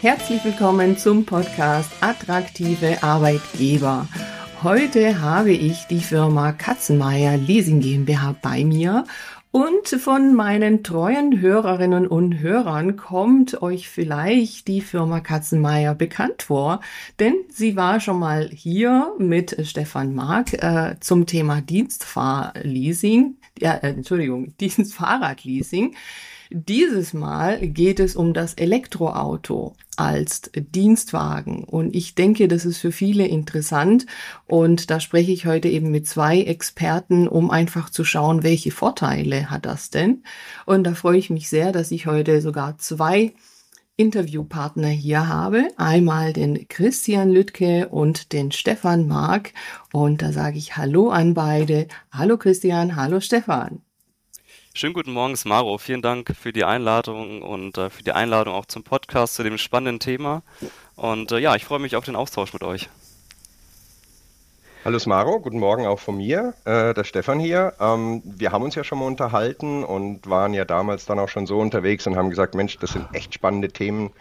Herzlich willkommen zum Podcast Attraktive Arbeitgeber. Heute habe ich die Firma Katzenmeier Leasing GmbH bei mir und von meinen treuen Hörerinnen und Hörern kommt euch vielleicht die Firma Katzenmeier bekannt vor, denn sie war schon mal hier mit Stefan Mark äh, zum Thema Dienstfahrleasing, äh, Entschuldigung, Dienstfahrradleasing. Dieses Mal geht es um das Elektroauto als Dienstwagen. Und ich denke, das ist für viele interessant. Und da spreche ich heute eben mit zwei Experten, um einfach zu schauen, welche Vorteile hat das denn. Und da freue ich mich sehr, dass ich heute sogar zwei Interviewpartner hier habe. Einmal den Christian Lüttke und den Stefan Mark. Und da sage ich Hallo an beide. Hallo Christian, hallo Stefan. Schönen guten Morgen, Maro. Vielen Dank für die Einladung und äh, für die Einladung auch zum Podcast zu dem spannenden Thema. Und äh, ja, ich freue mich auf den Austausch mit euch. Hallo Smaro, guten Morgen auch von mir, äh, der Stefan hier. Ähm, wir haben uns ja schon mal unterhalten und waren ja damals dann auch schon so unterwegs und haben gesagt, Mensch, das sind echt spannende Themen,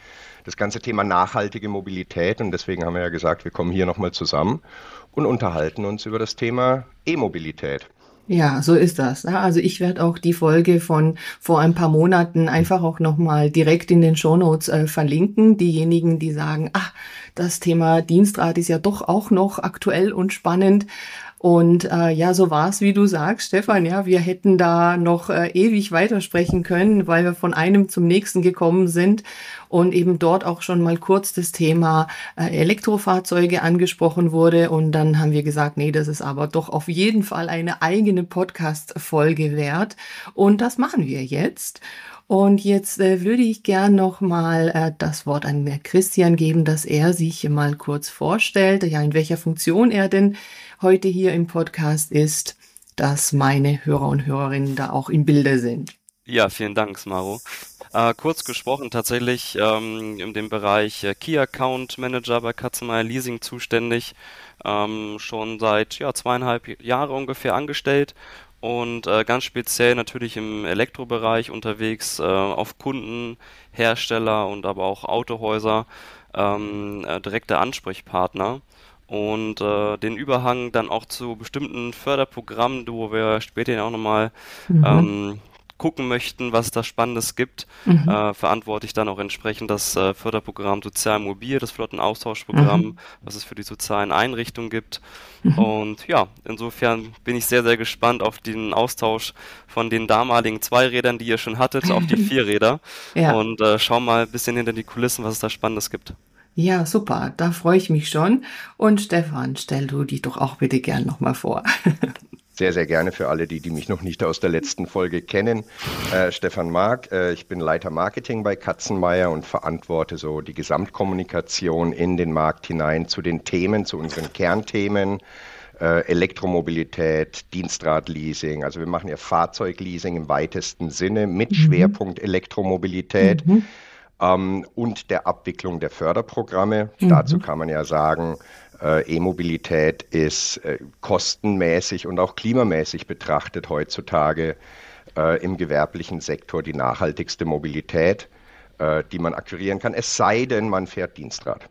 das ganze Thema nachhaltige Mobilität und deswegen haben wir ja gesagt, wir kommen hier nochmal zusammen und unterhalten uns über das Thema E-Mobilität. Ja, so ist das. Also ich werde auch die Folge von vor ein paar Monaten einfach auch nochmal direkt in den Shownotes äh, verlinken. Diejenigen, die sagen, ach, das Thema Dienstrat ist ja doch auch noch aktuell und spannend. Und äh, ja, so war es, wie du sagst, Stefan. Ja, wir hätten da noch äh, ewig weitersprechen können, weil wir von einem zum nächsten gekommen sind und eben dort auch schon mal kurz das Thema äh, Elektrofahrzeuge angesprochen wurde. Und dann haben wir gesagt, nee, das ist aber doch auf jeden Fall eine eigene Podcast-Folge wert. Und das machen wir jetzt. Und jetzt äh, würde ich gern noch mal äh, das Wort an Christian geben, dass er sich mal kurz vorstellt, ja, in welcher Funktion er denn heute hier im Podcast ist, dass meine Hörer und Hörerinnen da auch im Bilde sind. Ja, vielen Dank, Smaro. Äh, kurz gesprochen, tatsächlich ähm, in dem Bereich äh, Key Account Manager bei Katzenmeier Leasing zuständig, ähm, schon seit ja, zweieinhalb Jahre ungefähr angestellt und äh, ganz speziell natürlich im Elektrobereich unterwegs, äh, auf Kunden, Hersteller und aber auch Autohäuser, ähm, äh, direkte Ansprechpartner und äh, den Überhang dann auch zu bestimmten Förderprogrammen, wo wir später auch nochmal mhm. ähm, gucken möchten, was es da Spannendes gibt, mhm. äh, verantworte ich dann auch entsprechend das äh, Förderprogramm Sozial Mobil, das Flottenaustauschprogramm, mhm. was es für die sozialen Einrichtungen gibt. Mhm. Und ja, insofern bin ich sehr, sehr gespannt auf den Austausch von den damaligen Zweirädern, die ihr schon hattet, auf die Vierräder ja. und äh, schau mal ein bisschen hinter die Kulissen, was es da Spannendes gibt. Ja, super, da freue ich mich schon. Und Stefan, stell du dich doch auch bitte gern nochmal vor. sehr, sehr gerne für alle, die, die mich noch nicht aus der letzten Folge kennen. Äh, Stefan Mark, äh, ich bin Leiter Marketing bei Katzenmeier und verantworte so die Gesamtkommunikation in den Markt hinein zu den Themen, zu unseren Kernthemen. Äh, Elektromobilität, Dienstradleasing. Also wir machen ja Fahrzeugleasing im weitesten Sinne mit mhm. Schwerpunkt Elektromobilität. Mhm. Ähm, und der Abwicklung der Förderprogramme. Mhm. Dazu kann man ja sagen, E-Mobilität ist äh, kostenmäßig und auch klimamäßig betrachtet heutzutage äh, im gewerblichen Sektor die nachhaltigste Mobilität, äh, die man akquirieren kann, es sei denn, man fährt Dienstrad.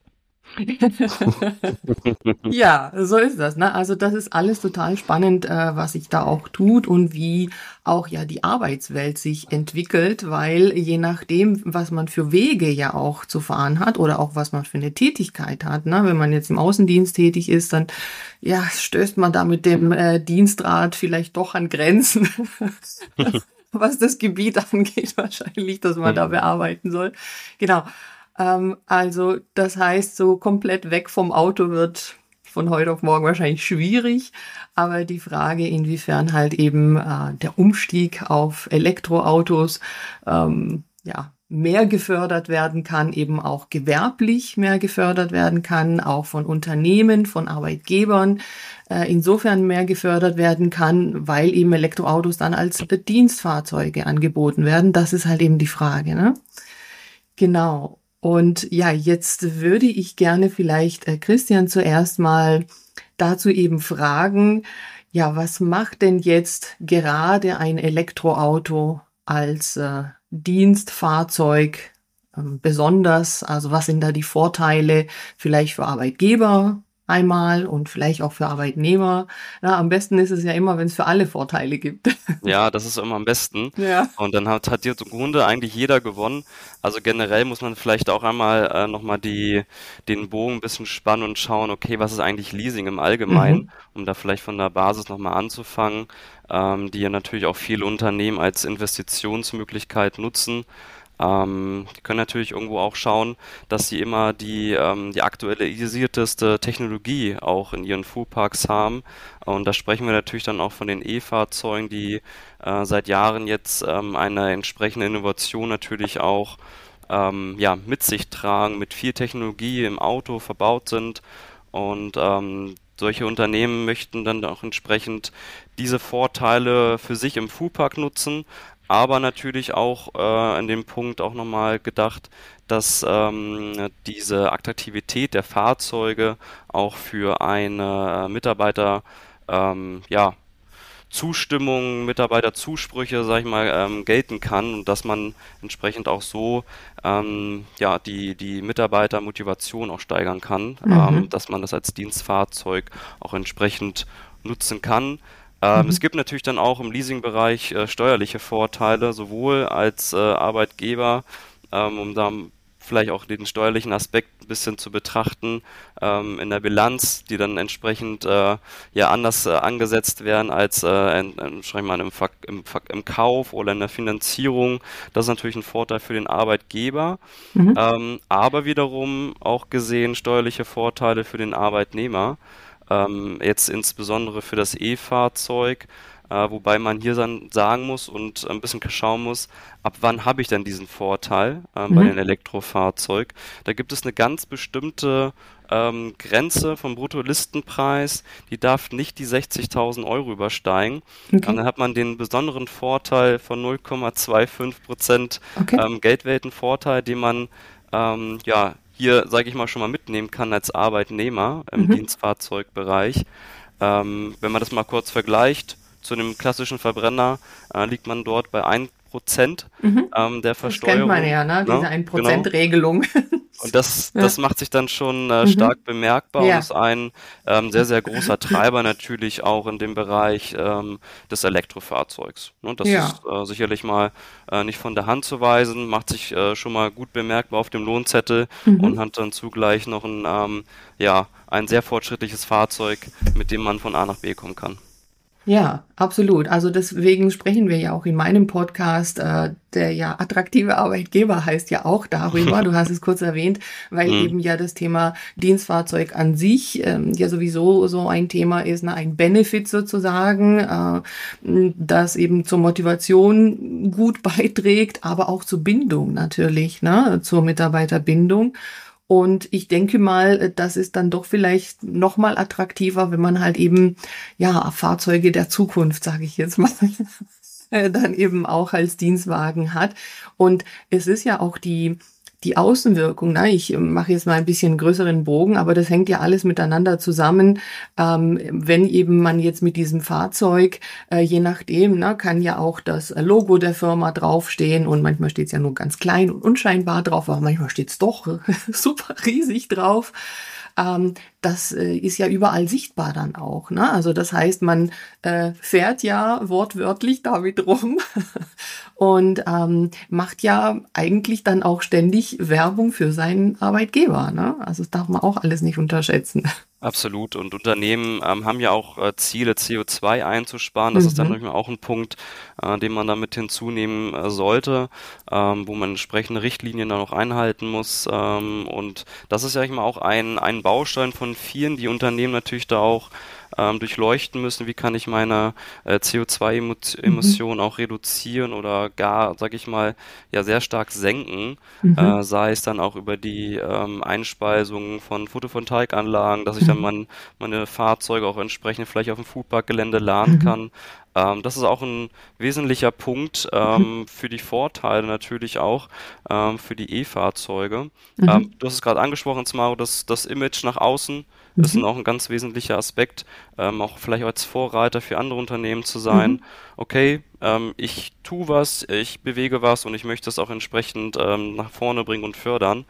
ja, so ist das. Ne? Also das ist alles total spannend, äh, was sich da auch tut und wie auch ja die Arbeitswelt sich entwickelt, weil je nachdem, was man für Wege ja auch zu fahren hat oder auch was man für eine Tätigkeit hat, ne? wenn man jetzt im Außendienst tätig ist, dann ja stößt man da mit dem äh, Dienstrat vielleicht doch an Grenzen. was das Gebiet angeht, wahrscheinlich, dass man da mhm. bearbeiten soll. Genau. Ähm, also das heißt, so komplett weg vom Auto wird von heute auf morgen wahrscheinlich schwierig. Aber die Frage, inwiefern halt eben äh, der Umstieg auf Elektroautos ähm, ja, mehr gefördert werden kann, eben auch gewerblich mehr gefördert werden kann, auch von Unternehmen, von Arbeitgebern äh, insofern mehr gefördert werden kann, weil eben Elektroautos dann als Dienstfahrzeuge angeboten werden. Das ist halt eben die Frage. Ne? Genau. Und ja, jetzt würde ich gerne vielleicht äh, Christian zuerst mal dazu eben fragen, ja, was macht denn jetzt gerade ein Elektroauto als äh, Dienstfahrzeug ähm, besonders? Also was sind da die Vorteile vielleicht für Arbeitgeber einmal und vielleicht auch für Arbeitnehmer. Ja, am besten ist es ja immer, wenn es für alle Vorteile gibt. Ja, das ist immer am besten. Ja. Und dann hat, hat hier im Grunde eigentlich jeder gewonnen. Also generell muss man vielleicht auch einmal äh, nochmal die, den Bogen ein bisschen spannen und schauen, okay, was ist eigentlich Leasing im Allgemeinen, mhm. um da vielleicht von der Basis nochmal anzufangen, ähm, die ja natürlich auch viele Unternehmen als Investitionsmöglichkeit nutzen. Ähm, die können natürlich irgendwo auch schauen, dass sie immer die, ähm, die aktualisierteste Technologie auch in ihren Fuhrparks haben. Und da sprechen wir natürlich dann auch von den E-Fahrzeugen, die äh, seit Jahren jetzt ähm, eine entsprechende Innovation natürlich auch ähm, ja, mit sich tragen, mit viel Technologie im Auto verbaut sind. Und ähm, solche Unternehmen möchten dann auch entsprechend diese Vorteile für sich im Fuhrpark nutzen, aber natürlich auch äh, in dem Punkt auch nochmal gedacht, dass ähm, diese Attraktivität der Fahrzeuge auch für eine Mitarbeiter ähm, ja, Zustimmung, Mitarbeiterzusprüche, sag ich mal, ähm, gelten kann und dass man entsprechend auch so ähm, ja die die Mitarbeitermotivation auch steigern kann, mhm. ähm, dass man das als Dienstfahrzeug auch entsprechend nutzen kann. Ähm, mhm. Es gibt natürlich dann auch im Leasingbereich äh, steuerliche Vorteile, sowohl als äh, Arbeitgeber, ähm, um da vielleicht auch den steuerlichen Aspekt ein bisschen zu betrachten ähm, in der Bilanz, die dann entsprechend äh, ja anders äh, angesetzt werden als äh, in, in, mal, im, im, im, Kauf oder in der Finanzierung. Das ist natürlich ein Vorteil für den Arbeitgeber, mhm. ähm, aber wiederum auch gesehen steuerliche Vorteile für den Arbeitnehmer. Ähm, jetzt insbesondere für das E-Fahrzeug, äh, wobei man hier dann sagen muss und ein bisschen schauen muss, ab wann habe ich denn diesen Vorteil äh, bei mhm. dem Elektrofahrzeug. Da gibt es eine ganz bestimmte ähm, Grenze vom Bruttolistenpreis, die darf nicht die 60.000 Euro übersteigen. Okay. Und dann hat man den besonderen Vorteil von 0,25 Prozent okay. ähm, Geldweltenvorteil, den man ähm, ja hier, sage ich mal, schon mal mitnehmen kann als Arbeitnehmer im mhm. Dienstfahrzeugbereich. Ähm, wenn man das mal kurz vergleicht zu einem klassischen Verbrenner, äh, liegt man dort bei 1% mhm. ähm, der Versteuerung. Das kennt man ja, ne? diese 1%-Regelung. Genau. Und das, ja. das macht sich dann schon äh, mhm. stark bemerkbar ja. und ist ein ähm, sehr, sehr großer Treiber natürlich auch in dem Bereich ähm, des Elektrofahrzeugs. Und ne, das ja. ist äh, sicherlich mal äh, nicht von der Hand zu weisen, macht sich äh, schon mal gut bemerkbar auf dem Lohnzettel mhm. und hat dann zugleich noch ein, ähm, ja, ein sehr fortschrittliches Fahrzeug, mit dem man von A nach B kommen kann. Ja, absolut. Also deswegen sprechen wir ja auch in meinem Podcast, äh, der ja attraktive Arbeitgeber heißt ja auch darüber. Du hast es kurz erwähnt, weil mhm. eben ja das Thema Dienstfahrzeug an sich ähm, ja sowieso so ein Thema ist, ne, ein Benefit sozusagen, äh, das eben zur Motivation gut beiträgt, aber auch zur Bindung natürlich, ne, zur Mitarbeiterbindung. Und ich denke mal, das ist dann doch vielleicht noch mal attraktiver, wenn man halt eben ja Fahrzeuge der Zukunft, sage ich jetzt mal, dann eben auch als Dienstwagen hat. Und es ist ja auch die die Außenwirkung, ne? ich ähm, mache jetzt mal ein bisschen größeren Bogen, aber das hängt ja alles miteinander zusammen. Ähm, wenn eben man jetzt mit diesem Fahrzeug, äh, je nachdem, ne, kann ja auch das Logo der Firma draufstehen und manchmal steht es ja nur ganz klein und unscheinbar drauf, aber manchmal steht es doch super riesig drauf ähm, das äh, ist ja überall sichtbar dann auch. Ne? Also das heißt, man äh, fährt ja wortwörtlich damit rum und ähm, macht ja eigentlich dann auch ständig Werbung für seinen Arbeitgeber. Ne? Also das darf man auch alles nicht unterschätzen. Absolut. Und Unternehmen ähm, haben ja auch äh, Ziele, CO2 einzusparen. Das mhm. ist dann mhm. auch ein Punkt, äh, den man damit hinzunehmen äh, sollte, ähm, wo man entsprechende Richtlinien dann auch einhalten muss. Ähm, und das ist ja immer auch ein, ein Baustein von vielen, die Unternehmen natürlich da auch ähm, durchleuchten müssen, wie kann ich meine äh, CO2-Emissionen mhm. auch reduzieren oder gar, sag ich mal, ja sehr stark senken, mhm. äh, sei es dann auch über die ähm, Einspeisung von Photovoltaikanlagen, dass ich dann mhm. mein, meine Fahrzeuge auch entsprechend vielleicht auf dem Foodparkgelände laden mhm. kann, Ähm, das ist auch ein wesentlicher Punkt ähm, mhm. für die Vorteile natürlich auch ähm, für die E-Fahrzeuge. Mhm. Ähm, du hast es gerade angesprochen, Smaro, das, das Image nach außen mhm. ist auch ein ganz wesentlicher Aspekt, ähm, auch vielleicht als Vorreiter für andere Unternehmen zu sein. Mhm. Okay, ähm, ich tue was, ich bewege was und ich möchte es auch entsprechend nach vorne bringen und fördern.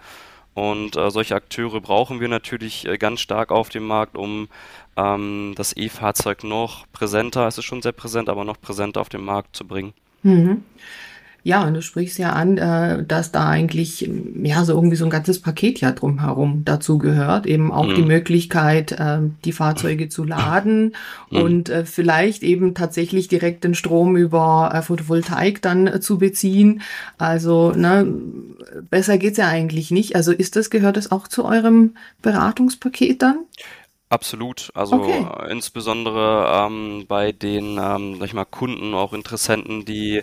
Und äh, solche Akteure brauchen wir natürlich äh, ganz stark auf dem Markt, um ähm, das E-Fahrzeug noch präsenter, es ist schon sehr präsent, aber noch präsenter auf den Markt zu bringen. Mhm. Ja, und du sprichst ja an, äh, dass da eigentlich ja so irgendwie so ein ganzes Paket ja drumherum dazu gehört, eben auch mhm. die Möglichkeit, äh, die Fahrzeuge zu laden mhm. und äh, vielleicht eben tatsächlich direkt den Strom über äh, Photovoltaik dann äh, zu beziehen. Also ne, besser geht's ja eigentlich nicht. Also ist das gehört das auch zu eurem Beratungspaket dann? Absolut. Also okay. äh, insbesondere ähm, bei den, ähm, sag ich mal, Kunden, auch Interessenten, die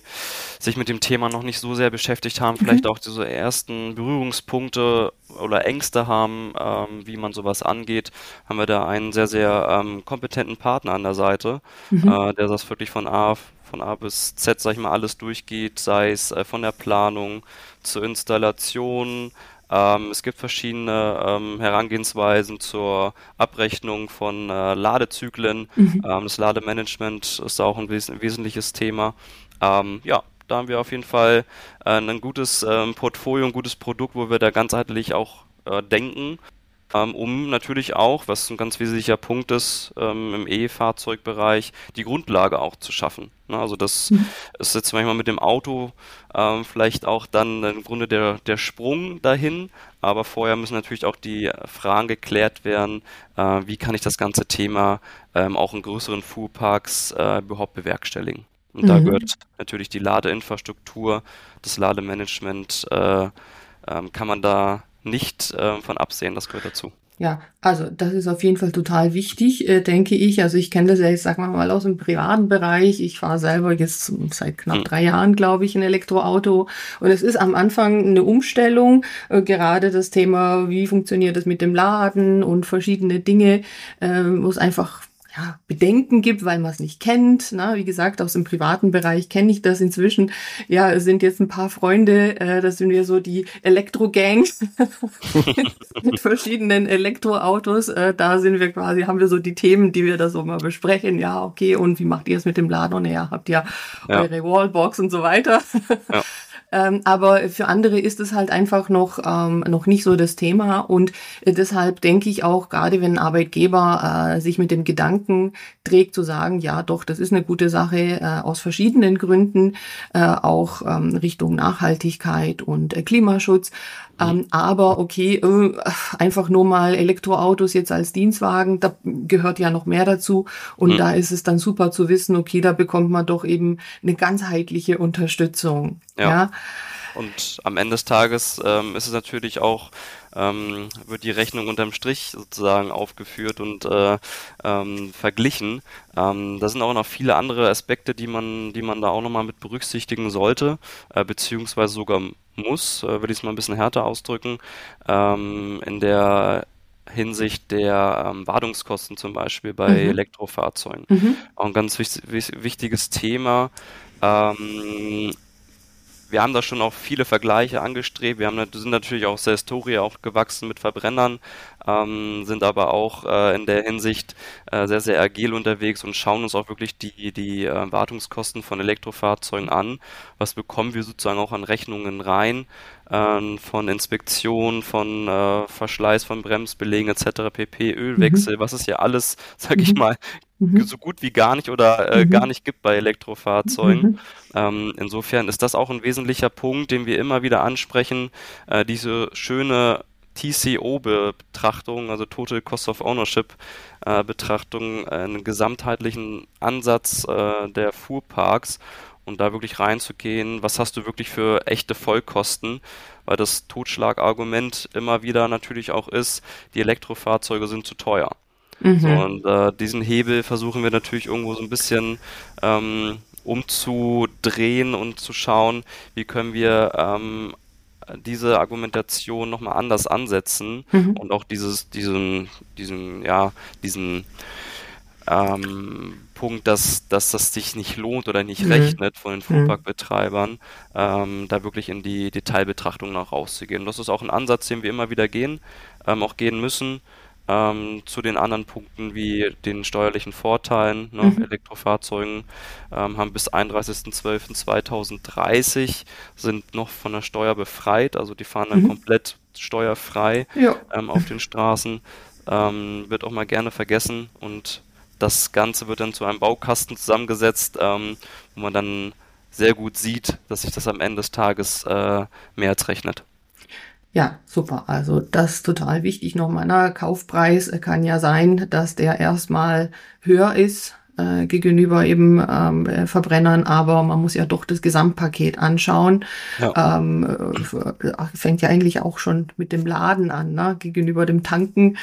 sich mit dem Thema noch nicht so sehr beschäftigt haben, mhm. vielleicht auch diese ersten Berührungspunkte oder Ängste haben, ähm, wie man sowas angeht, haben wir da einen sehr, sehr ähm, kompetenten Partner an der Seite, mhm. äh, der das wirklich von A, von A bis Z, sag ich mal, alles durchgeht, sei es äh, von der Planung zur Installation, ähm, es gibt verschiedene ähm, Herangehensweisen zur Abrechnung von äh, Ladezyklen. Mhm. Ähm, das Lademanagement ist auch ein, wes wesentliches Thema. Ähm, ja, da haben wir auf jeden Fall äh, ein gutes ähm, Portfolio, ein gutes Produkt, wo wir da ganzheitlich auch äh, denken um natürlich auch, was ein ganz wesentlicher Punkt ist, ähm, im E-Fahrzeugbereich, die Grundlage auch zu schaffen. Ne? Also das mhm. ist jetzt manchmal mit dem Auto ähm, vielleicht auch dann im Grunde der, der Sprung dahin, aber vorher müssen natürlich auch die Fragen geklärt werden, äh, wie kann ich das ganze Thema ähm, auch in größeren Fuhrparks äh, überhaupt bewerkstelligen. Und mhm. da gehört natürlich die Ladeinfrastruktur, das Lademanagement, äh, ähm, kann man da nicht äh, von absehen, das gehört dazu. Ja, also das ist auf jeden Fall total wichtig, äh, denke ich. Also ich kenne das ja, ich sag mal mal aus dem privaten Bereich. Ich fahre selber jetzt seit knapp hm. drei Jahren, glaube ich, ein Elektroauto. Und es ist am Anfang eine Umstellung. Äh, gerade das Thema, wie funktioniert das mit dem Laden und verschiedene Dinge, äh, muss einfach ja, Bedenken gibt, weil man es nicht kennt. Na, wie gesagt, aus dem privaten Bereich kenne ich das inzwischen. Ja, es sind jetzt ein paar Freunde, äh, das sind wir so die Elektro-Gang mit verschiedenen Elektroautos. Äh, da sind wir quasi, haben wir so die Themen, die wir da so mal besprechen. Ja, okay, und wie macht ihr es mit dem Laden? Naja, habt ihr ja. eure Wallbox und so weiter. ja. Ähm, aber für andere ist es halt einfach noch, ähm, noch nicht so das Thema. Und äh, deshalb denke ich auch, gerade wenn ein Arbeitgeber äh, sich mit dem Gedanken trägt, zu sagen, ja doch, das ist eine gute Sache äh, aus verschiedenen Gründen, äh, auch ähm, Richtung Nachhaltigkeit und äh, Klimaschutz, ähm, aber okay, äh, einfach nur mal Elektroautos jetzt als Dienstwagen, da gehört ja noch mehr dazu. Und mhm. da ist es dann super zu wissen, okay, da bekommt man doch eben eine ganzheitliche Unterstützung. ja? ja? Und am Ende des Tages ähm, ist es natürlich auch, ähm, wird die Rechnung unterm Strich sozusagen aufgeführt und äh, ähm, verglichen. Ähm, da sind auch noch viele andere Aspekte, die man, die man da auch nochmal mit berücksichtigen sollte, äh, beziehungsweise sogar muss, äh, würde ich es mal ein bisschen härter ausdrücken, ähm, in der Hinsicht der ähm, Wartungskosten zum Beispiel bei mhm. Elektrofahrzeugen. Mhm. Auch ein ganz wichtig, wichtiges Thema. Ähm, wir haben da schon auch viele Vergleiche angestrebt. Wir haben, sind natürlich auch aus der Historie auch gewachsen mit Verbrennern, ähm, sind aber auch äh, in der Hinsicht äh, sehr, sehr agil unterwegs und schauen uns auch wirklich die, die äh, Wartungskosten von Elektrofahrzeugen an. Was bekommen wir sozusagen auch an Rechnungen rein äh, von Inspektion, von äh, Verschleiß von Bremsbelegen etc., pp, Ölwechsel, mhm. was es ja alles, sag ich mhm. mal, mhm. so gut wie gar nicht oder äh, mhm. gar nicht gibt bei Elektrofahrzeugen. Mhm. Ähm, insofern ist das auch ein wesentlicher Punkt, den wir immer wieder ansprechen, äh, diese schöne TCO-Betrachtung, also Total Cost of Ownership äh, äh, einen gesamtheitlichen Ansatz äh, der Fuhrparks und da wirklich reinzugehen, was hast du wirklich für echte Vollkosten, weil das Totschlagargument immer wieder natürlich auch ist, die Elektrofahrzeuge sind zu teuer. Mhm. So, und äh, diesen Hebel versuchen wir natürlich irgendwo so ein bisschen ähm, umzudrehen und zu schauen, wie können wir ähm, diese Argumentation nochmal anders ansetzen mhm. und auch dieses, diesen, diesen, ja, diesen ähm, Punkt, dass, dass das sich nicht lohnt oder nicht mhm. rechnet von den mhm. Fuhrparkbetreibern, ähm, da wirklich in die Detailbetrachtung noch rauszugehen. Das ist auch ein Ansatz, den wir immer wieder gehen, ähm, auch gehen müssen. Ähm, zu den anderen Punkten wie den steuerlichen Vorteilen. Ne? Mhm. Elektrofahrzeugen ähm, haben bis 31.12.2030 sind noch von der Steuer befreit, also die fahren dann mhm. komplett steuerfrei ähm, auf den Straßen. Ähm, wird auch mal gerne vergessen und das Ganze wird dann zu einem Baukasten zusammengesetzt, ähm, wo man dann sehr gut sieht, dass sich das am Ende des Tages äh, mehr als rechnet. Ja, super. Also das ist total wichtig. Nochmal, na, Kaufpreis kann ja sein, dass der erstmal höher ist äh, gegenüber eben ähm, äh, Verbrennern, aber man muss ja doch das Gesamtpaket anschauen. Ja. Ähm, äh, fängt ja eigentlich auch schon mit dem Laden an, ne? gegenüber dem Tanken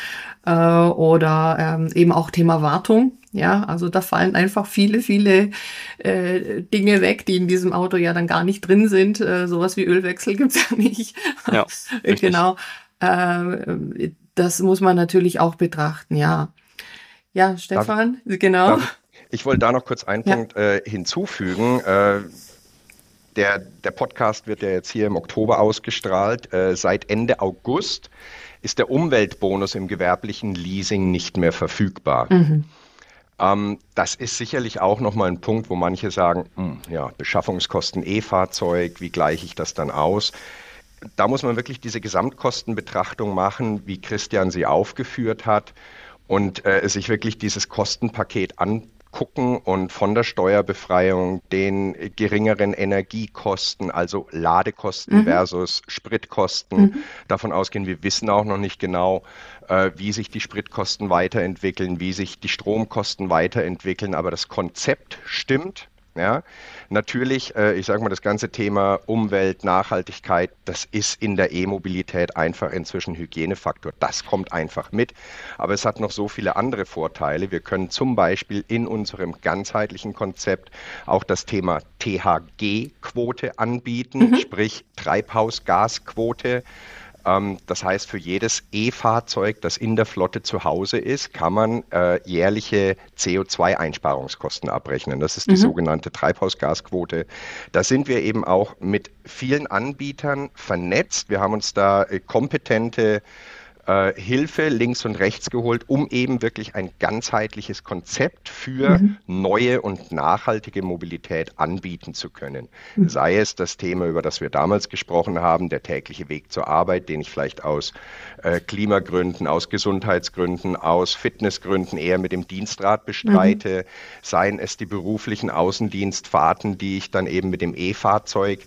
äh, oder ähm, eben auch Thema Wartung. Ja, also da fallen einfach viele, viele äh, Dinge weg, die in diesem Auto ja dann gar nicht drin sind. Äh, sowas wie Ölwechsel gibt's ja nicht. Ja, genau. Äh, das muss man natürlich auch betrachten, ja. Ja, Stefan, darf, genau. Darf, ich wollte da noch kurz einen ja. Punkt äh, hinzufügen. Äh, der, der Podcast wird ja jetzt hier im Oktober ausgestrahlt. Äh, seit Ende August ist der Umweltbonus im gewerblichen Leasing nicht mehr verfügbar. Mhm. Ähm, das ist sicherlich auch nochmal ein Punkt, wo manche sagen, hm, ja, Beschaffungskosten E-Fahrzeug, wie gleiche ich das dann aus? Da muss man wirklich diese Gesamtkostenbetrachtung machen, wie Christian sie aufgeführt hat und äh, sich wirklich dieses Kostenpaket anschauen gucken und von der Steuerbefreiung den geringeren Energiekosten, also Ladekosten mhm. versus Spritkosten, mhm. davon ausgehen, wir wissen auch noch nicht genau, äh, wie sich die Spritkosten weiterentwickeln, wie sich die Stromkosten weiterentwickeln, aber das Konzept stimmt. Ja, natürlich, äh, ich sage mal, das ganze Thema Umwelt, Nachhaltigkeit, das ist in der E-Mobilität einfach inzwischen Hygienefaktor. Das kommt einfach mit. Aber es hat noch so viele andere Vorteile. Wir können zum Beispiel in unserem ganzheitlichen Konzept auch das Thema THG-Quote anbieten, mhm. sprich Treibhausgasquote. Ähm, das heißt, für jedes E-Fahrzeug, das in der Flotte zu Hause ist, kann man äh, jährliche CO2-Einsparungskosten abrechnen. Das ist die mhm. sogenannte Treibhausgasquote. Da sind wir eben auch mit vielen Anbietern vernetzt. Wir haben uns da äh, kompetente äh, Hilfe links und rechts geholt, um eben wirklich ein ganzheitliches Konzept für mhm. neue und nachhaltige Mobilität anbieten zu können. Mhm. Sei es das Thema, über das wir damals gesprochen haben, der tägliche Weg zur Arbeit, den ich vielleicht aus äh, Klimagründen, aus Gesundheitsgründen, aus Fitnessgründen eher mit dem Dienstrad bestreite, mhm. seien es die beruflichen Außendienstfahrten, die ich dann eben mit dem E-Fahrzeug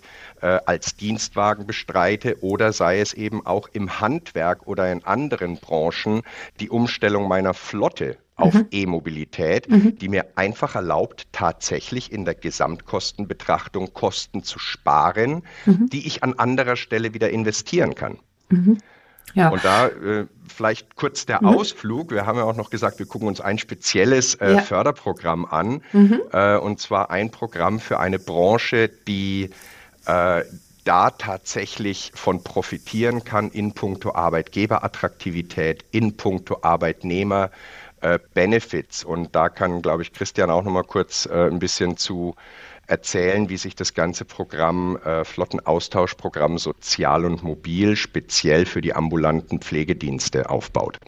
äh, als Dienstwagen bestreite oder sei es eben auch im Handwerk oder in anderen Branchen die Umstellung meiner Flotte auf mhm. E-Mobilität, mhm. die mir einfach erlaubt, tatsächlich in der Gesamtkostenbetrachtung Kosten zu sparen, mhm. die ich an anderer Stelle wieder investieren kann. Mhm. Ja. Und da äh, vielleicht kurz der mhm. Ausflug. Wir haben ja auch noch gesagt, wir gucken uns ein spezielles äh, ja. Förderprogramm an. Mhm. Äh, und zwar ein Programm für eine Branche, die äh, da tatsächlich von profitieren kann in puncto Arbeitgeberattraktivität, in puncto Arbeitnehmer. Äh, Benefits. Und da kann, glaube ich, Christian auch noch mal kurz äh, ein bisschen zu erzählen, wie sich das ganze Programm, äh, Flottenaustauschprogramm Sozial und Mobil, speziell für die ambulanten Pflegedienste aufbaut.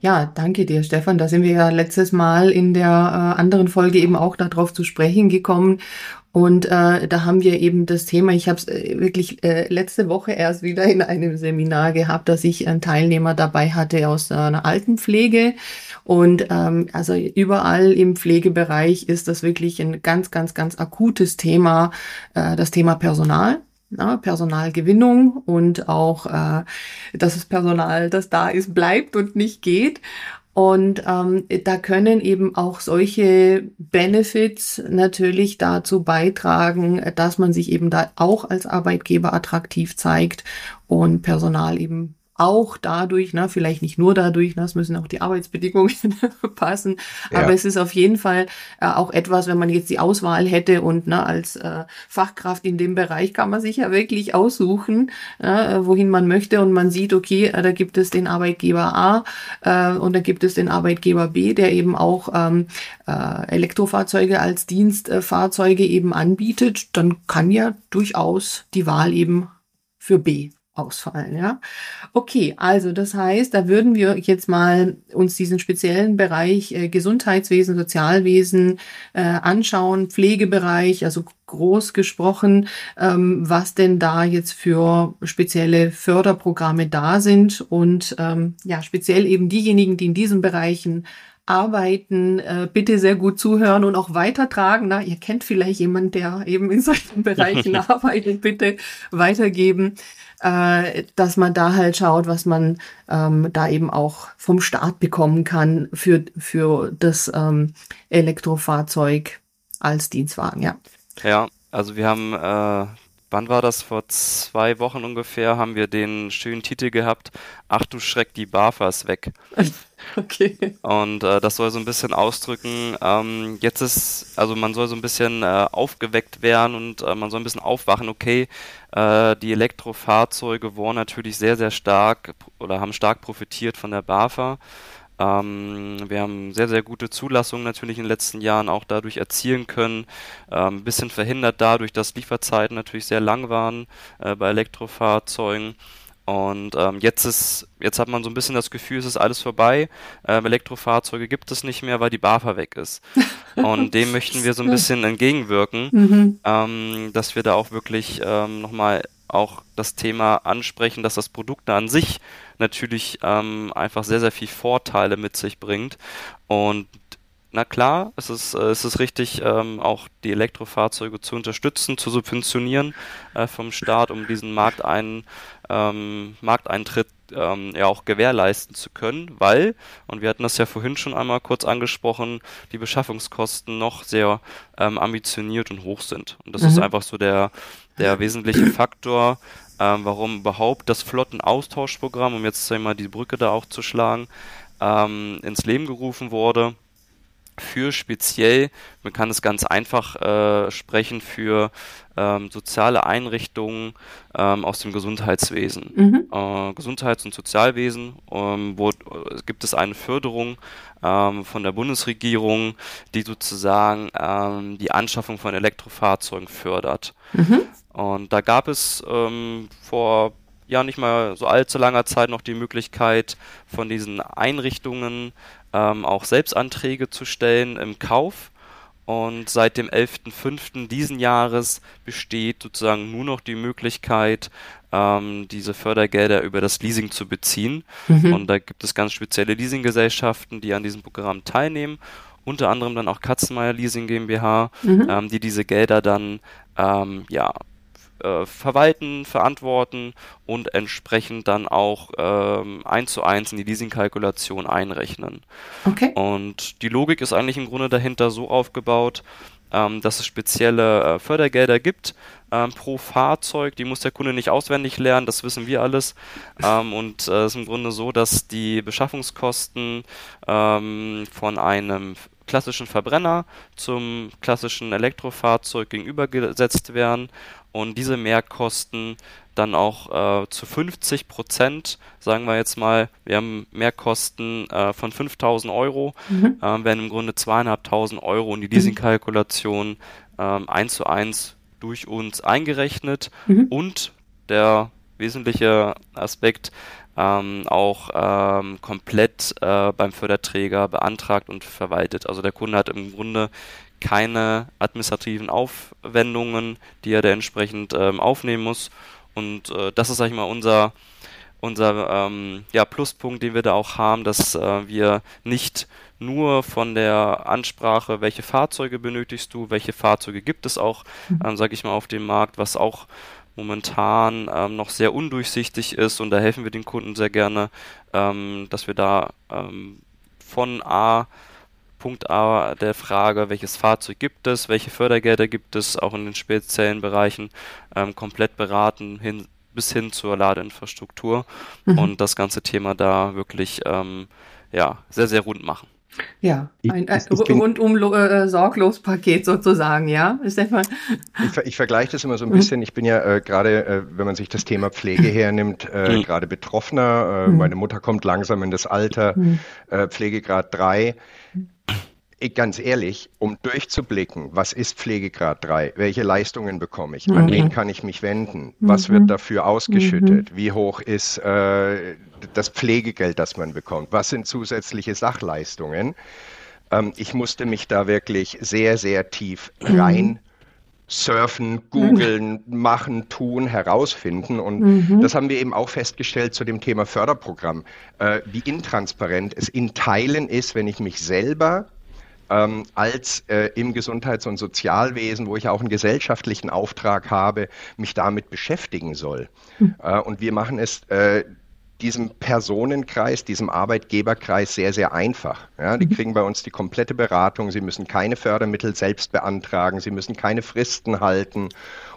Ja, danke dir, Stefan. Da sind wir ja letztes Mal in der äh, anderen Folge eben auch darauf zu sprechen gekommen. Und äh, da haben wir eben das Thema, ich habe es äh, wirklich äh, letzte Woche erst wieder in einem Seminar gehabt, dass ich einen Teilnehmer dabei hatte aus einer Altenpflege. Und ähm, also überall im Pflegebereich ist das wirklich ein ganz, ganz, ganz akutes Thema, äh, das Thema Personal na, Personalgewinnung und auch, äh, dass das Personal, das da ist, bleibt und nicht geht. Und ähm, da können eben auch solche Benefits natürlich dazu beitragen, dass man sich eben da auch als Arbeitgeber attraktiv zeigt und Personal eben auch dadurch, na, vielleicht nicht nur dadurch, na, es müssen auch die Arbeitsbedingungen passen, ja. aber es ist auf jeden Fall äh, auch etwas, wenn man jetzt die Auswahl hätte und na, als äh, Fachkraft in dem Bereich kann man sich ja wirklich aussuchen, äh, wohin man möchte und man sieht, okay, äh, da gibt es den Arbeitgeber A äh, und da gibt es den Arbeitgeber B, der eben auch ähm, äh, Elektrofahrzeuge als Dienstfahrzeuge eben anbietet, dann kann ja durchaus die Wahl eben für B ausfallen, ja. Okay, also das heißt, da würden wir jetzt mal uns diesen speziellen Bereich äh, Gesundheitswesen, Sozialwesen äh, anschauen, Pflegebereich, also groß gesprochen, ähm, was denn da jetzt für spezielle Förderprogramme da sind und ähm, ja, speziell eben diejenigen, die in diesen Bereichen arbeiten, äh, bitte sehr gut zuhören und auch weitertragen. Na, ihr kennt vielleicht jemanden, der eben in solchen Bereichen arbeitet, bitte weitergeben äh, dass man da halt schaut, was man ähm, da eben auch vom Staat bekommen kann für, für das ähm, Elektrofahrzeug als Dienstwagen, ja. Ja, also wir haben, äh, wann war das? Vor zwei Wochen ungefähr haben wir den schönen Titel gehabt, Ach du Schreck, die BAFA ist weg. Okay. Und äh, das soll so ein bisschen ausdrücken, ähm, jetzt ist, also man soll so ein bisschen äh, aufgeweckt werden und äh, man soll ein bisschen aufwachen, okay, äh, die Elektrofahrzeuge wurden natürlich sehr, sehr stark oder haben stark profitiert von der BAFA. Ähm, wir haben sehr, sehr gute Zulassungen natürlich in den letzten Jahren auch dadurch erzielen können. Ähm, ein bisschen verhindert dadurch, dass Lieferzeiten natürlich sehr lang waren äh, bei Elektrofahrzeugen. Und ähm, jetzt ist, jetzt hat man so ein bisschen das Gefühl, es ist alles vorbei. Ähm, Elektrofahrzeuge gibt es nicht mehr, weil die BAFA weg ist. Und dem möchten wir so ein bisschen entgegenwirken, mhm. ähm, dass wir da auch wirklich ähm, nochmal auch das Thema ansprechen, dass das Produkt an sich natürlich ähm, einfach sehr, sehr viel Vorteile mit sich bringt. Und na klar, es ist, äh, es ist richtig, ähm, auch die Elektrofahrzeuge zu unterstützen, zu subventionieren äh, vom Staat, um diesen Marktein, ähm, Markteintritt ähm, ja auch gewährleisten zu können, weil, und wir hatten das ja vorhin schon einmal kurz angesprochen, die Beschaffungskosten noch sehr ähm, ambitioniert und hoch sind. Und das mhm. ist einfach so der, der wesentliche Faktor, ähm, warum überhaupt das Flottenaustauschprogramm, um jetzt einmal die Brücke da auch zu schlagen, ähm, ins Leben gerufen wurde für speziell, man kann es ganz einfach äh, sprechen, für ähm, soziale Einrichtungen ähm, aus dem Gesundheitswesen. Mhm. Äh, Gesundheits- und Sozialwesen, ähm, wo äh, gibt es eine Förderung ähm, von der Bundesregierung, die sozusagen ähm, die Anschaffung von Elektrofahrzeugen fördert. Mhm. Und da gab es ähm, vor ja nicht mal so allzu langer Zeit noch die Möglichkeit von diesen Einrichtungen ähm, auch Selbstanträge zu stellen im Kauf. Und seit dem 11.05. diesen Jahres besteht sozusagen nur noch die Möglichkeit, ähm, diese Fördergelder über das Leasing zu beziehen. Mhm. Und da gibt es ganz spezielle Leasinggesellschaften, die an diesem Programm teilnehmen. Unter anderem dann auch Katzenmeier Leasing GmbH, mhm. ähm, die diese Gelder dann ähm, ja, äh, verwalten, verantworten und entsprechend dann auch ähm, eins zu eins in die Leasingkalkulation einrechnen. Okay. Und die Logik ist eigentlich im Grunde dahinter so aufgebaut, ähm, dass es spezielle äh, Fördergelder gibt ähm, pro Fahrzeug. Die muss der Kunde nicht auswendig lernen, das wissen wir alles. Ähm, und es äh, ist im Grunde so, dass die Beschaffungskosten ähm, von einem klassischen Verbrenner zum klassischen Elektrofahrzeug gegenübergesetzt werden und diese Mehrkosten dann auch äh, zu 50 Prozent, sagen wir jetzt mal, wir haben Mehrkosten äh, von 5000 Euro, mhm. äh, werden im Grunde zweieinhalbtausend Euro in die Leasingkalkulation ähm, eins zu eins durch uns eingerechnet mhm. und der wesentliche Aspekt ähm, auch ähm, komplett äh, beim Förderträger beantragt und verwaltet. Also der Kunde hat im Grunde keine administrativen Aufwendungen, die er da entsprechend ähm, aufnehmen muss. Und äh, das ist, sag ich mal, unser, unser ähm, ja, Pluspunkt, den wir da auch haben, dass äh, wir nicht nur von der Ansprache, welche Fahrzeuge benötigst du, welche Fahrzeuge gibt es auch, mhm. ähm, sage ich mal, auf dem Markt, was auch momentan ähm, noch sehr undurchsichtig ist und da helfen wir den Kunden sehr gerne, ähm, dass wir da ähm, von A Punkt A der Frage, welches Fahrzeug gibt es, welche Fördergelder gibt es, auch in den speziellen Bereichen, ähm, komplett beraten hin bis hin zur Ladeinfrastruktur mhm. und das ganze Thema da wirklich ähm, ja, sehr, sehr rund machen. Ja, ein, ein rundum äh, sorglos Paket sozusagen, ja, Stefan? Ich, ich vergleiche das immer so ein bisschen. Ich bin ja äh, gerade, äh, wenn man sich das Thema Pflege hernimmt, äh, mhm. gerade Betroffener. Äh, mhm. Meine Mutter kommt langsam in das Alter, mhm. Äh, Pflegegrad 3 ganz ehrlich, um durchzublicken, was ist Pflegegrad 3, welche Leistungen bekomme ich, mhm. an wen kann ich mich wenden, was mhm. wird dafür ausgeschüttet, mhm. wie hoch ist äh, das Pflegegeld, das man bekommt, was sind zusätzliche Sachleistungen. Ähm, ich musste mich da wirklich sehr, sehr tief mhm. Surfen, googeln, mhm. machen, tun, herausfinden. Und mhm. das haben wir eben auch festgestellt zu dem Thema Förderprogramm, äh, wie intransparent es in Teilen ist, wenn ich mich selber ähm, als äh, im Gesundheits- und Sozialwesen, wo ich auch einen gesellschaftlichen Auftrag habe, mich damit beschäftigen soll. Mhm. Äh, und wir machen es äh, diesem Personenkreis, diesem Arbeitgeberkreis sehr, sehr einfach. Ja, die mhm. kriegen bei uns die komplette Beratung. Sie müssen keine Fördermittel selbst beantragen. Sie müssen keine Fristen halten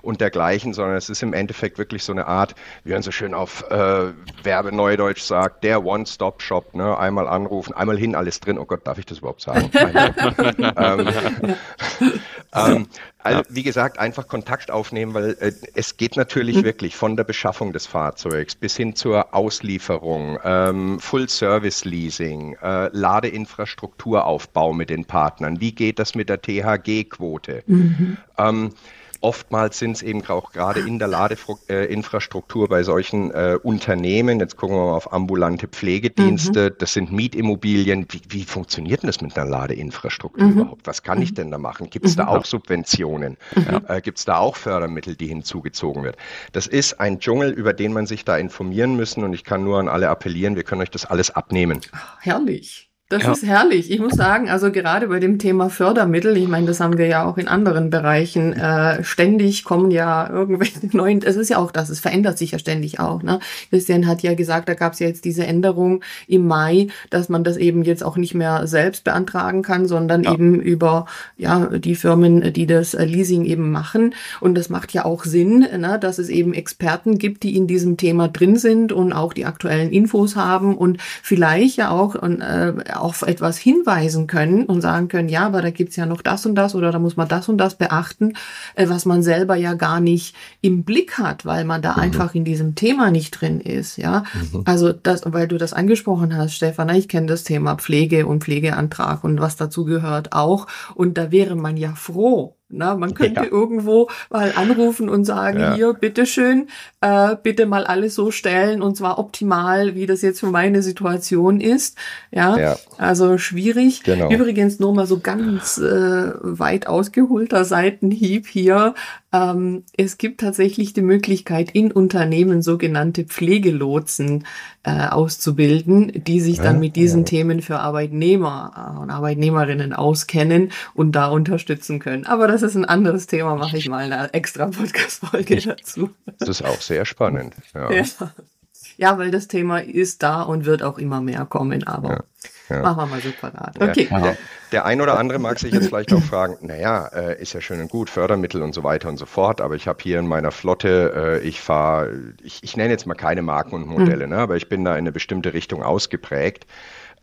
und dergleichen, sondern es ist im Endeffekt wirklich so eine Art, wie man so schön auf äh, Werbeneudeutsch sagt, der One-Stop-Shop. Ne? Einmal anrufen, einmal hin, alles drin. Oh Gott, darf ich das überhaupt sagen? ähm, ähm, also, wie gesagt, einfach Kontakt aufnehmen, weil äh, es geht natürlich mhm. wirklich von der Beschaffung des Fahrzeugs bis hin zur Auslieferung, ähm, Full-Service-Leasing, äh, Ladeinfrastrukturaufbau mit den Partnern. Wie geht das mit der THG-Quote? Mhm. Ähm, Oftmals sind es eben auch gerade in der Ladeinfrastruktur bei solchen äh, Unternehmen, jetzt gucken wir mal auf ambulante Pflegedienste, mhm. das sind Mietimmobilien. Wie, wie, funktioniert denn das mit einer Ladeinfrastruktur mhm. überhaupt? Was kann ich mhm. denn da machen? Gibt es da mhm. auch Subventionen? Mhm. Äh, Gibt es da auch Fördermittel, die hinzugezogen werden? Das ist ein Dschungel, über den man sich da informieren müssen und ich kann nur an alle appellieren, wir können euch das alles abnehmen. Ach, herrlich. Das ja. ist herrlich. Ich muss sagen, also gerade bei dem Thema Fördermittel, ich meine, das haben wir ja auch in anderen Bereichen, äh, ständig kommen ja irgendwelche neuen, es ist ja auch das, es verändert sich ja ständig auch. Ne? Christian hat ja gesagt, da gab es ja jetzt diese Änderung im Mai, dass man das eben jetzt auch nicht mehr selbst beantragen kann, sondern ja. eben über ja die Firmen, die das äh, Leasing eben machen. Und das macht ja auch Sinn, ne, dass es eben Experten gibt, die in diesem Thema drin sind und auch die aktuellen Infos haben und vielleicht ja auch und, äh, auf etwas hinweisen können und sagen können, ja, aber da gibt's ja noch das und das oder da muss man das und das beachten, äh, was man selber ja gar nicht im Blick hat, weil man da mhm. einfach in diesem Thema nicht drin ist. Ja, mhm. also das, weil du das angesprochen hast, Stefan, ich kenne das Thema Pflege und Pflegeantrag und was dazu gehört auch. Und da wäre man ja froh, na, man könnte ja. irgendwo mal anrufen und sagen, ja. hier, bitteschön, äh, bitte mal alles so stellen und zwar optimal, wie das jetzt für meine Situation ist. Ja, ja. also schwierig. Genau. Übrigens nur mal so ganz äh, weit ausgeholter Seitenhieb hier. Ähm, es gibt tatsächlich die Möglichkeit, in Unternehmen sogenannte Pflegelotsen äh, auszubilden, die sich dann mit diesen Themen für Arbeitnehmer äh, und Arbeitnehmerinnen auskennen und da unterstützen können. Aber das ist ein anderes Thema, mache ich mal eine extra Podcast-Folge dazu. Das ist auch sehr spannend. Ja. ja. ja. weil das Thema ist da und wird auch immer mehr kommen, aber ja. Ja. Machen wir mal separat. Okay. Ja, der, der, ein oder andere mag sich jetzt vielleicht auch fragen, naja, äh, ist ja schön und gut, Fördermittel und so weiter und so fort, aber ich habe hier in meiner Flotte, äh, ich fahre, ich, ich nenne jetzt mal keine Marken und Modelle, mhm. ne, aber ich bin da in eine bestimmte Richtung ausgeprägt.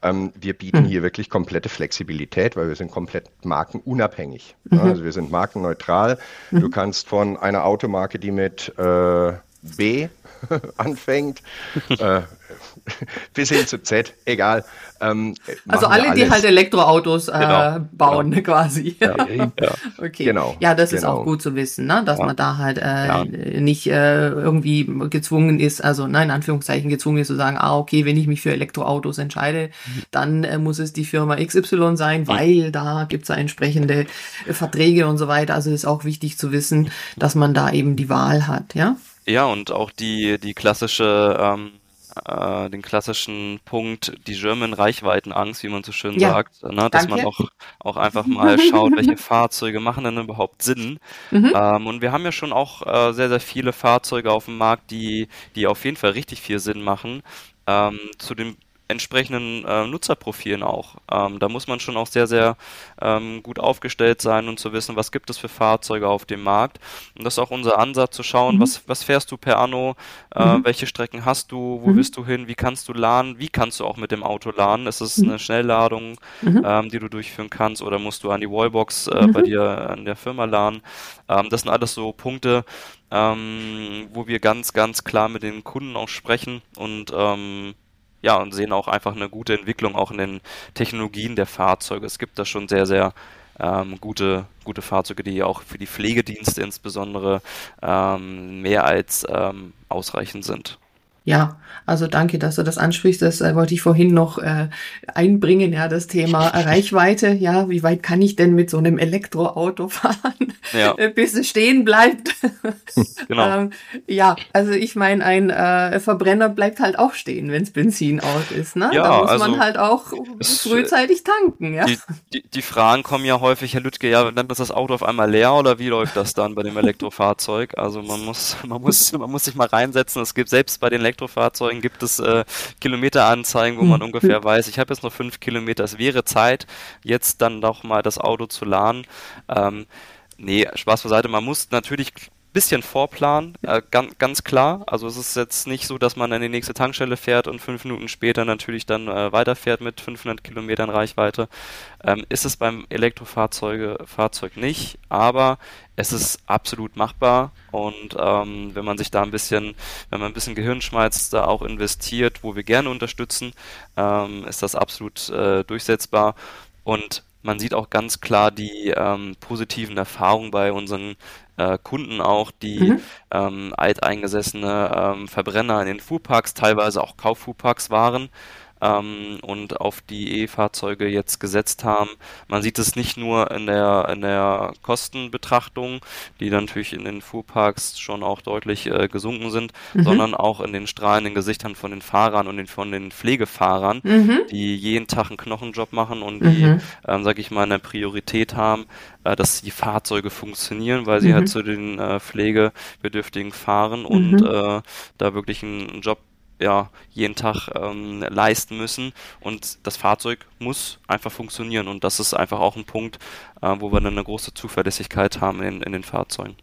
Ähm, wir bieten mhm. hier wirklich komplette Flexibilität, weil wir sind komplett markenunabhängig. Mhm. Also wir sind markenneutral. Du mhm. kannst von einer Automarke, die mit äh, B anfängt, äh, bis hin zu Z, egal. Ähm, also alle, die halt Elektroautos äh, genau, bauen, genau. quasi. Ja, ja. okay. Genau, ja, das genau. ist auch genau. gut zu wissen, ne? dass ja. man da halt äh, ja. nicht äh, irgendwie gezwungen ist, also nein, in Anführungszeichen gezwungen ist zu sagen, ah, okay, wenn ich mich für Elektroautos entscheide, mhm. dann äh, muss es die Firma XY sein, weil da gibt's da entsprechende äh, Verträge und so weiter. Also ist auch wichtig zu wissen, dass man da eben die Wahl hat, ja. Ja, und auch die, die klassische ähm, äh, den klassischen Punkt, die German Reichweitenangst, wie man so schön ja, sagt, ne? dass danke. man auch, auch einfach mal schaut, welche Fahrzeuge machen denn überhaupt Sinn. Mhm. Ähm, und wir haben ja schon auch äh, sehr, sehr viele Fahrzeuge auf dem Markt, die, die auf jeden Fall richtig viel Sinn machen. Ähm, zu dem entsprechenden äh, Nutzerprofilen auch. Ähm, da muss man schon auch sehr, sehr ähm, gut aufgestellt sein und zu wissen, was gibt es für Fahrzeuge auf dem Markt. Und das ist auch unser Ansatz zu schauen, mhm. was, was fährst du per Anno, äh, mhm. welche Strecken hast du, wo mhm. bist du hin, wie kannst du laden, wie kannst du auch mit dem Auto laden. Ist es mhm. eine Schnellladung, mhm. ähm, die du durchführen kannst oder musst du an die Wallbox äh, bei dir an der Firma laden. Ähm, das sind alles so Punkte, ähm, wo wir ganz, ganz klar mit den Kunden auch sprechen und ähm, ja, und sehen auch einfach eine gute Entwicklung auch in den Technologien der Fahrzeuge. Es gibt da schon sehr, sehr ähm, gute, gute Fahrzeuge, die auch für die Pflegedienste insbesondere ähm, mehr als ähm, ausreichend sind. Ja, also danke, dass du das ansprichst. Das äh, wollte ich vorhin noch äh, einbringen, ja, das Thema Reichweite. Ja, wie weit kann ich denn mit so einem Elektroauto fahren, ja. bis es stehen bleibt? genau. ähm, ja, also ich meine, ein äh, Verbrenner bleibt halt auch stehen, wenns Benzin aus ist. Ne? Ja, da muss also man halt auch frühzeitig tanken. Ja? Die, die, die, Fragen kommen ja häufig, Herr Lüttke, ja, dann ist das Auto auf einmal leer oder wie läuft das dann bei dem Elektrofahrzeug? Also man muss, man muss, man muss sich mal reinsetzen. Es gibt selbst bei den Elektrofahrzeugen gibt es äh, Kilometeranzeigen, wo man mhm. ungefähr weiß, ich habe jetzt noch fünf Kilometer, es wäre Zeit, jetzt dann doch mal das Auto zu laden. Ähm, nee, Spaß beiseite, man muss natürlich bisschen vorplanen, äh, ganz, ganz klar. Also es ist jetzt nicht so, dass man an die nächste Tankstelle fährt und fünf Minuten später natürlich dann äh, weiterfährt mit 500 Kilometern Reichweite. Ähm, ist es beim Elektrofahrzeug Fahrzeug nicht, aber es ist absolut machbar und ähm, wenn man sich da ein bisschen, wenn man ein bisschen Gehirnschmalz da auch investiert, wo wir gerne unterstützen, ähm, ist das absolut äh, durchsetzbar und man sieht auch ganz klar die ähm, positiven Erfahrungen bei unseren äh, Kunden auch, die mhm. ähm, alteingesessene ähm, Verbrenner in den Fuhrparks, teilweise auch Kauffuhrparks waren ähm, und auf die E-Fahrzeuge jetzt gesetzt haben. Man sieht es nicht nur in der, in der Kostenbetrachtung, die dann natürlich in den Fuhrparks schon auch deutlich äh, gesunken sind, mhm. sondern auch in den strahlenden Gesichtern von den Fahrern und den, von den Pflegefahrern, mhm. die jeden Tag einen Knochenjob machen und die, mhm. ähm, sag ich mal, eine Priorität haben, äh, dass die Fahrzeuge funktionieren, weil sie halt mhm. zu den äh, Pflegebedürftigen fahren und mhm. äh, da wirklich einen Job ja, jeden Tag ähm, leisten müssen. Und das Fahrzeug muss einfach funktionieren. Und das ist einfach auch ein Punkt, äh, wo wir dann eine große Zuverlässigkeit haben in, in den Fahrzeugen.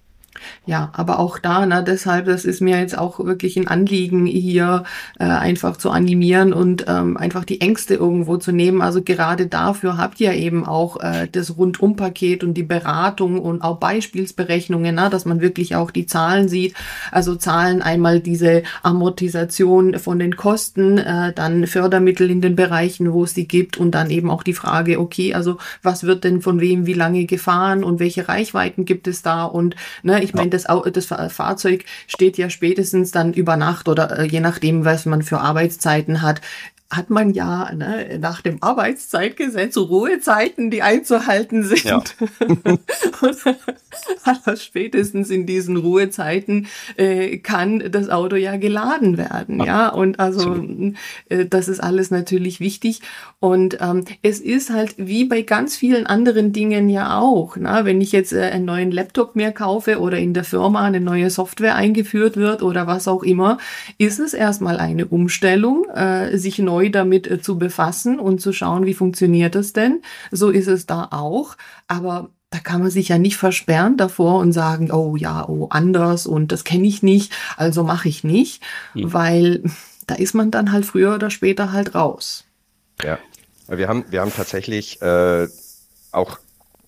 Ja, aber auch da, na, deshalb, das ist mir jetzt auch wirklich ein Anliegen, hier äh, einfach zu animieren und ähm, einfach die Ängste irgendwo zu nehmen. Also gerade dafür habt ihr eben auch äh, das Rundumpaket und die Beratung und auch Beispielsberechnungen, na, dass man wirklich auch die Zahlen sieht. Also Zahlen einmal diese Amortisation von den Kosten, äh, dann Fördermittel in den Bereichen, wo es sie gibt und dann eben auch die Frage, okay, also was wird denn von wem wie lange gefahren und welche Reichweiten gibt es da und ne, ich meine, das, das Fahrzeug steht ja spätestens dann über Nacht oder äh, je nachdem, was man für Arbeitszeiten hat, hat man ja ne, nach dem Arbeitszeitgesetz Ruhezeiten, die einzuhalten sind. Ja. und spätestens in diesen Ruhezeiten äh, kann das Auto ja geladen werden. Ja, und also äh, das ist alles natürlich wichtig. Und ähm, es ist halt wie bei ganz vielen anderen Dingen ja auch. Na, wenn ich jetzt äh, einen neuen Laptop mehr kaufe oder in der Firma eine neue Software eingeführt wird oder was auch immer, ist es erstmal eine Umstellung, äh, sich neu neu damit äh, zu befassen und zu schauen, wie funktioniert das denn. So ist es da auch. Aber da kann man sich ja nicht versperren davor und sagen, oh ja, oh anders und das kenne ich nicht, also mache ich nicht, hm. weil da ist man dann halt früher oder später halt raus. Ja, wir haben, wir haben tatsächlich äh, auch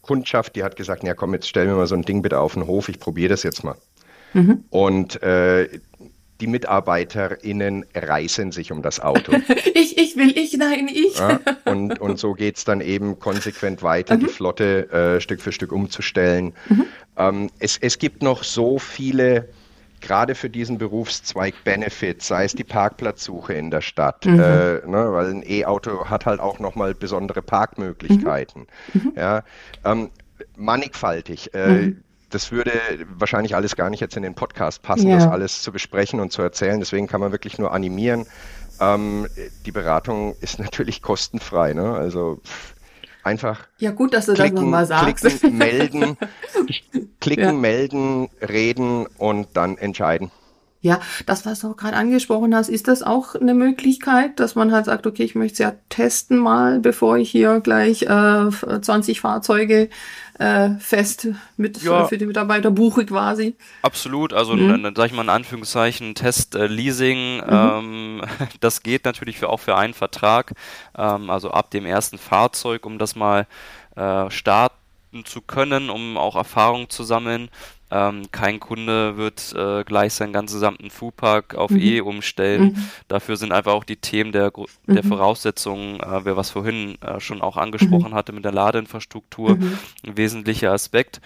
Kundschaft, die hat gesagt, ja komm, jetzt stellen wir mal so ein Ding bitte auf den Hof, ich probiere das jetzt mal. Mhm. Und äh, die MitarbeiterInnen reißen sich um das Auto. ich, ich will, ich, nein, ich. Ja, und, und so geht es dann eben konsequent weiter, mhm. die Flotte äh, Stück für Stück umzustellen. Mhm. Ähm, es, es gibt noch so viele gerade für diesen Berufszweig Benefits, sei es die Parkplatzsuche in der Stadt, mhm. äh, ne, weil ein E-Auto hat halt auch nochmal besondere Parkmöglichkeiten. Mhm. mhm. Ja, ähm, mannigfaltig. Äh, mhm das würde wahrscheinlich alles gar nicht jetzt in den Podcast passen, ja. das alles zu besprechen und zu erzählen. Deswegen kann man wirklich nur animieren. Ähm, die Beratung ist natürlich kostenfrei. Ne? Also einfach. Ja, gut, dass du klicken, das nochmal sagst. Klicken, melden, klicken, ja. melden, reden und dann entscheiden. Ja, das, was du auch gerade angesprochen hast, ist das auch eine Möglichkeit, dass man halt sagt, okay, ich möchte es ja testen mal, bevor ich hier gleich äh, 20 Fahrzeuge äh, fest mit ja. für die Mitarbeiter buche quasi. Absolut, also mhm. dann sage ich mal in Anführungszeichen Test äh, Leasing, mhm. ähm, das geht natürlich für, auch für einen Vertrag, ähm, also ab dem ersten Fahrzeug, um das mal äh, starten zu können, um auch Erfahrung zu sammeln. Ähm, kein Kunde wird äh, gleich seinen ganzen gesamten Fuhrpark auf mhm. E umstellen. Mhm. Dafür sind einfach auch die Themen der, der mhm. Voraussetzungen, äh, wer was vorhin äh, schon auch angesprochen mhm. hatte mit der Ladeinfrastruktur, mhm. ein wesentlicher Aspekt.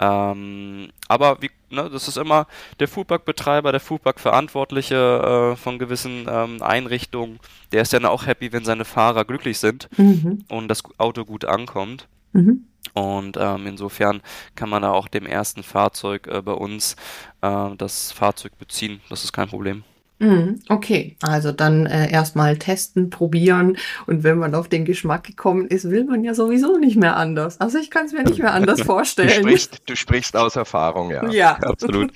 Ähm, aber wie, ne, das ist immer der Foodpark-Betreiber, der Foodpark-Verantwortliche äh, von gewissen ähm, Einrichtungen, der ist dann auch happy, wenn seine Fahrer glücklich sind mhm. und das Auto gut ankommt. Mhm. Und ähm, insofern kann man da auch dem ersten Fahrzeug äh, bei uns äh, das Fahrzeug beziehen. Das ist kein Problem. Mhm, okay, also dann äh, erstmal testen, probieren und wenn man auf den Geschmack gekommen ist, will man ja sowieso nicht mehr anders. Also ich kann es mir nicht mehr anders vorstellen. Du sprichst, du sprichst aus Erfahrung, ja. Ja, absolut.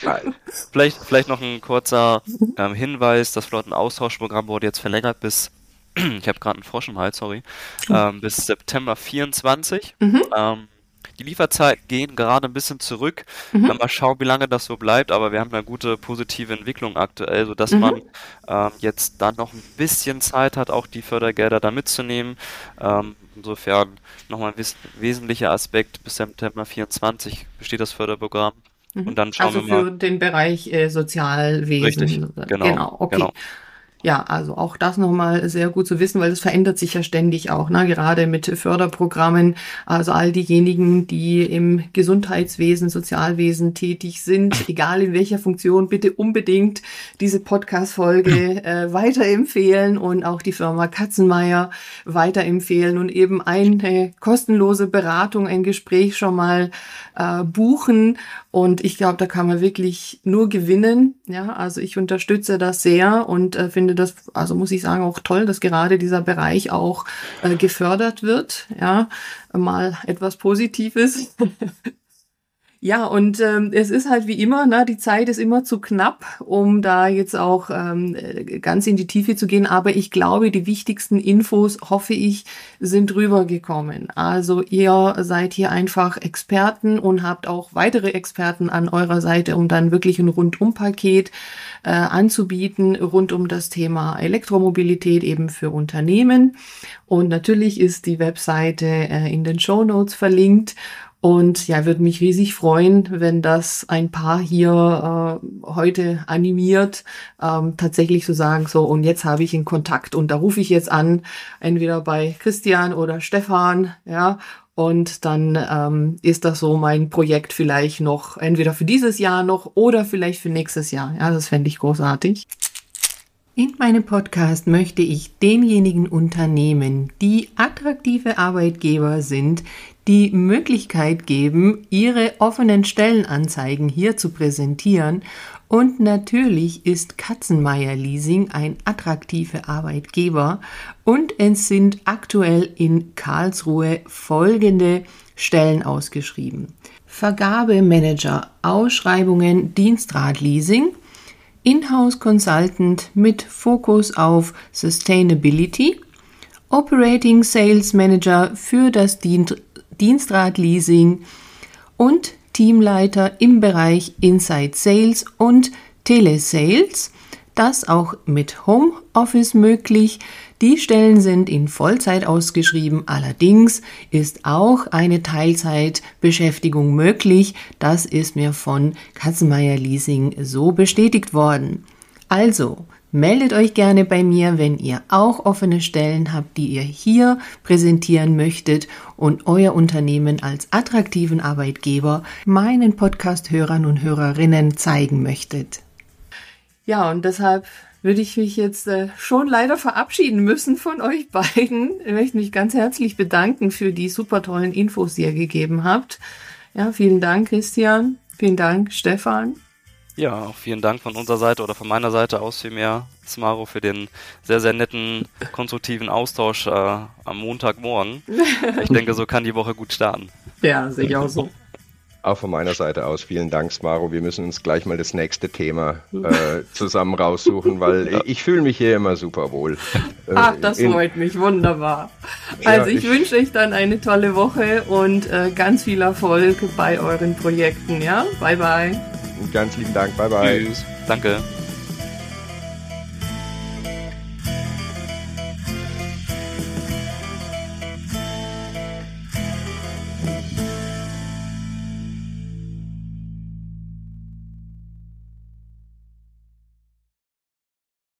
vielleicht, vielleicht noch ein kurzer ähm, Hinweis: Das Flottenaustauschprogramm wurde jetzt verlängert bis ich habe gerade einen Frosch im Hals, sorry, oh. ähm, bis September 24. Mhm. Ähm, die Lieferzeiten gehen gerade ein bisschen zurück. Mhm. Mal schauen, wie lange das so bleibt, aber wir haben eine gute positive Entwicklung aktuell, sodass mhm. man ähm, jetzt dann noch ein bisschen Zeit hat, auch die Fördergelder da mitzunehmen. Ähm, insofern nochmal ein wes wesentlicher Aspekt, bis September 24 besteht das Förderprogramm. Mhm. Und dann schauen also wir mal. Also für den Bereich äh, Sozialwesen. Richtig, genau. genau okay. Genau. Ja, also auch das nochmal sehr gut zu wissen, weil es verändert sich ja ständig auch, ne? gerade mit Förderprogrammen. Also all diejenigen, die im Gesundheitswesen, Sozialwesen tätig sind, egal in welcher Funktion, bitte unbedingt diese Podcast-Folge äh, weiterempfehlen und auch die Firma Katzenmeier weiterempfehlen und eben eine kostenlose Beratung, ein Gespräch schon mal äh, buchen. Und ich glaube, da kann man wirklich nur gewinnen. Ja, also ich unterstütze das sehr und äh, finde das, also muss ich sagen, auch toll, dass gerade dieser Bereich auch äh, gefördert wird. Ja, mal etwas Positives. Ja, und ähm, es ist halt wie immer, ne, die Zeit ist immer zu knapp, um da jetzt auch ähm, ganz in die Tiefe zu gehen. Aber ich glaube, die wichtigsten Infos, hoffe ich, sind rübergekommen. Also ihr seid hier einfach Experten und habt auch weitere Experten an eurer Seite, um dann wirklich ein Rundumpaket äh, anzubieten rund um das Thema Elektromobilität eben für Unternehmen. Und natürlich ist die Webseite äh, in den Show Notes verlinkt. Und ja, würde mich riesig freuen, wenn das ein Paar hier äh, heute animiert, ähm, tatsächlich zu sagen, so, und jetzt habe ich einen Kontakt und da rufe ich jetzt an, entweder bei Christian oder Stefan, ja, und dann ähm, ist das so mein Projekt vielleicht noch, entweder für dieses Jahr noch oder vielleicht für nächstes Jahr. Ja, das fände ich großartig. In meinem Podcast möchte ich denjenigen Unternehmen, die attraktive Arbeitgeber sind, die Möglichkeit geben, ihre offenen Stellenanzeigen hier zu präsentieren. Und natürlich ist Katzenmeier Leasing ein attraktiver Arbeitgeber und es sind aktuell in Karlsruhe folgende Stellen ausgeschrieben. Vergabemanager, Ausschreibungen Dienstradleasing, Inhouse Consultant mit Fokus auf Sustainability, Operating Sales Manager für das Dienstradleasing und Teamleiter im Bereich Inside Sales und Telesales. Das auch mit Homeoffice möglich. Die Stellen sind in Vollzeit ausgeschrieben, allerdings ist auch eine Teilzeitbeschäftigung möglich. Das ist mir von Katzenmeier Leasing so bestätigt worden. Also, Meldet euch gerne bei mir, wenn ihr auch offene Stellen habt, die ihr hier präsentieren möchtet und euer Unternehmen als attraktiven Arbeitgeber meinen Podcast-Hörern und Hörerinnen zeigen möchtet. Ja, und deshalb würde ich mich jetzt äh, schon leider verabschieden müssen von euch beiden. Ich möchte mich ganz herzlich bedanken für die super tollen Infos, die ihr gegeben habt. Ja, vielen Dank, Christian. Vielen Dank, Stefan. Ja, auch vielen Dank von unserer Seite oder von meiner Seite aus vielmehr, Smaro, für den sehr, sehr netten, konstruktiven Austausch äh, am Montagmorgen. Ich denke, so kann die Woche gut starten. Ja, sehe ich auch so. Auch von meiner Seite aus vielen Dank, Smaro. Wir müssen uns gleich mal das nächste Thema äh, zusammen raussuchen, weil ja. ich fühle mich hier immer super wohl. Äh, Ach, das In, freut mich, wunderbar. Also ja, ich, ich, wünsche euch dann eine tolle Woche und äh, ganz viel Erfolg bei euren Projekten. Ja, bye bye. Ganz lieben Dank, bye bye. Tschüss. Danke.